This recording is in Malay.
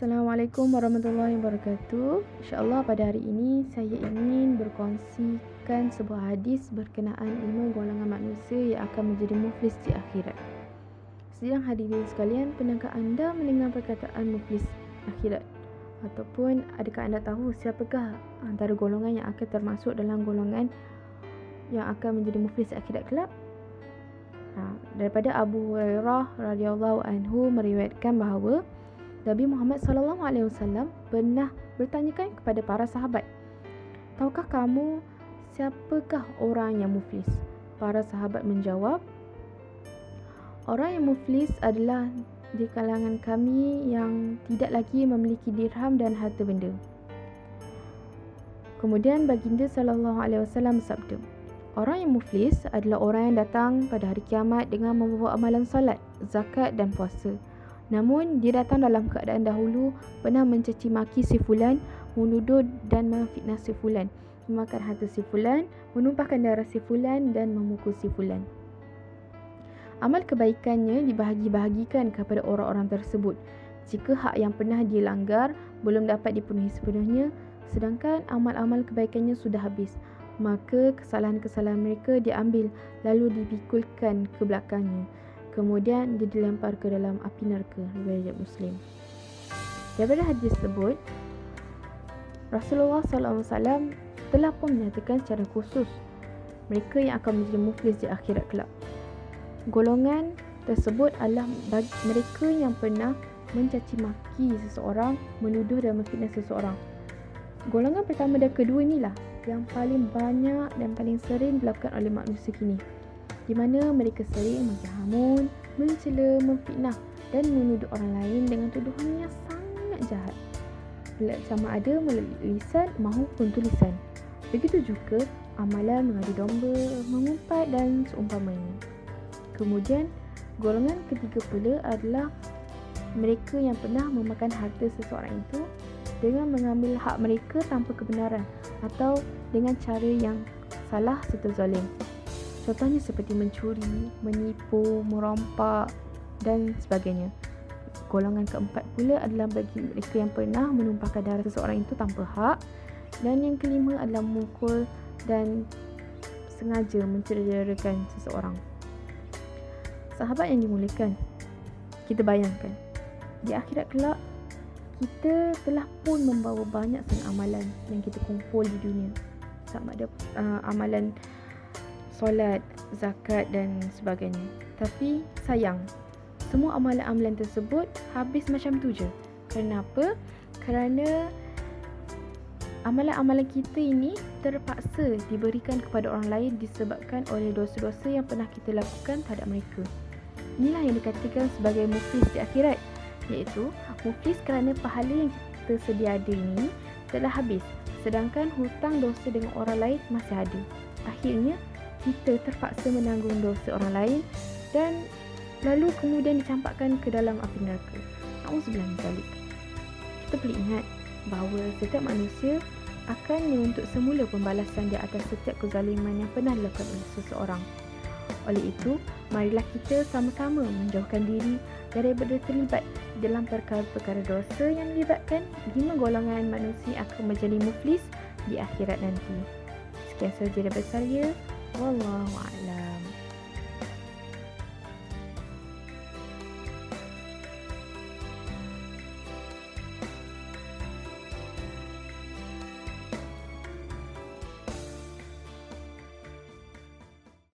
Assalamualaikum warahmatullahi wabarakatuh. InsyaAllah pada hari ini saya ingin berkongsikan sebuah hadis berkenaan lima golongan manusia yang akan menjadi muflis di akhirat. Sedang hadirin sekalian, pernahkah anda mendengar perkataan muflis akhirat? Ataupun adakah anda tahu siapakah antara golongan yang akan termasuk dalam golongan yang akan menjadi muflis akhirat kelak? Ha, daripada Abu Hurairah radhiyallahu anhu meriwayatkan bahawa Nabi Muhammad sallallahu alaihi wasallam pernah bertanyakan kepada para sahabat, "Tahukah kamu siapakah orang yang muflis?" Para sahabat menjawab, "Orang yang muflis adalah di kalangan kami yang tidak lagi memiliki dirham dan harta benda." Kemudian baginda sallallahu alaihi wasallam bersabda, Orang yang muflis adalah orang yang datang pada hari kiamat dengan membawa amalan salat, zakat dan puasa. Namun, dia datang dalam keadaan dahulu pernah mencaci maki si fulan, menuduh dan memfitnah si fulan, memakan harta si fulan, menumpahkan darah si fulan dan memukul si fulan. Amal kebaikannya dibahagi-bahagikan kepada orang-orang tersebut. Jika hak yang pernah dia langgar belum dapat dipenuhi sepenuhnya, sedangkan amal-amal kebaikannya sudah habis, maka kesalahan-kesalahan mereka diambil lalu dipikulkan ke belakangnya. Kemudian dia dilempar ke dalam api neraka riwayat Muslim. Daripada hadis tersebut, Rasulullah SAW telah pun menyatakan secara khusus mereka yang akan menjadi muflis di akhirat kelak. Golongan tersebut adalah bagi mereka yang pernah mencaci maki seseorang, menuduh dan memfitnah seseorang. Golongan pertama dan kedua inilah yang paling banyak dan paling sering dilakukan oleh manusia kini di mana mereka sering menjahamun, mencela, memfitnah dan menuduh orang lain dengan tuduhan yang sangat jahat sama ada melalui lisan maupun tulisan. Begitu juga amalan mengadu domba, mengumpat dan seumpamanya. Kemudian, golongan ketiga pula adalah mereka yang pernah memakan harta seseorang itu dengan mengambil hak mereka tanpa kebenaran atau dengan cara yang salah serta zalim. Contohnya seperti mencuri, menipu, merompak dan sebagainya. Golongan keempat pula adalah bagi mereka yang pernah menumpahkan darah seseorang itu tanpa hak dan yang kelima adalah memukul dan sengaja mencederakan seseorang. Sahabat yang dimuliakan, kita bayangkan di akhirat kelak kita telah pun membawa banyak sangat amalan yang kita kumpul di dunia sama ada uh, amalan solat, zakat dan sebagainya. Tapi sayang, semua amalan-amalan tersebut habis macam tu je. Kenapa? Kerana amalan-amalan kita ini terpaksa diberikan kepada orang lain disebabkan oleh dosa-dosa yang pernah kita lakukan terhadap mereka. Inilah yang dikatakan sebagai muflis di akhirat iaitu muflis kerana pahala yang kita sedia ada ini telah habis sedangkan hutang dosa dengan orang lain masih ada. Akhirnya kita terpaksa menanggung dosa orang lain dan lalu kemudian dicampakkan ke dalam api neraka. Nauzubillah min zalik. Kita perlu ingat bahawa setiap manusia akan menuntut semula pembalasan di atas setiap kezaliman yang pernah dilakukan oleh seseorang. Oleh itu, marilah kita sama-sama menjauhkan diri daripada terlibat dalam perkara-perkara dosa yang melibatkan lima golongan manusia akan menjadi muflis di akhirat nanti. Sekian sahaja daripada saya. 我乐坏了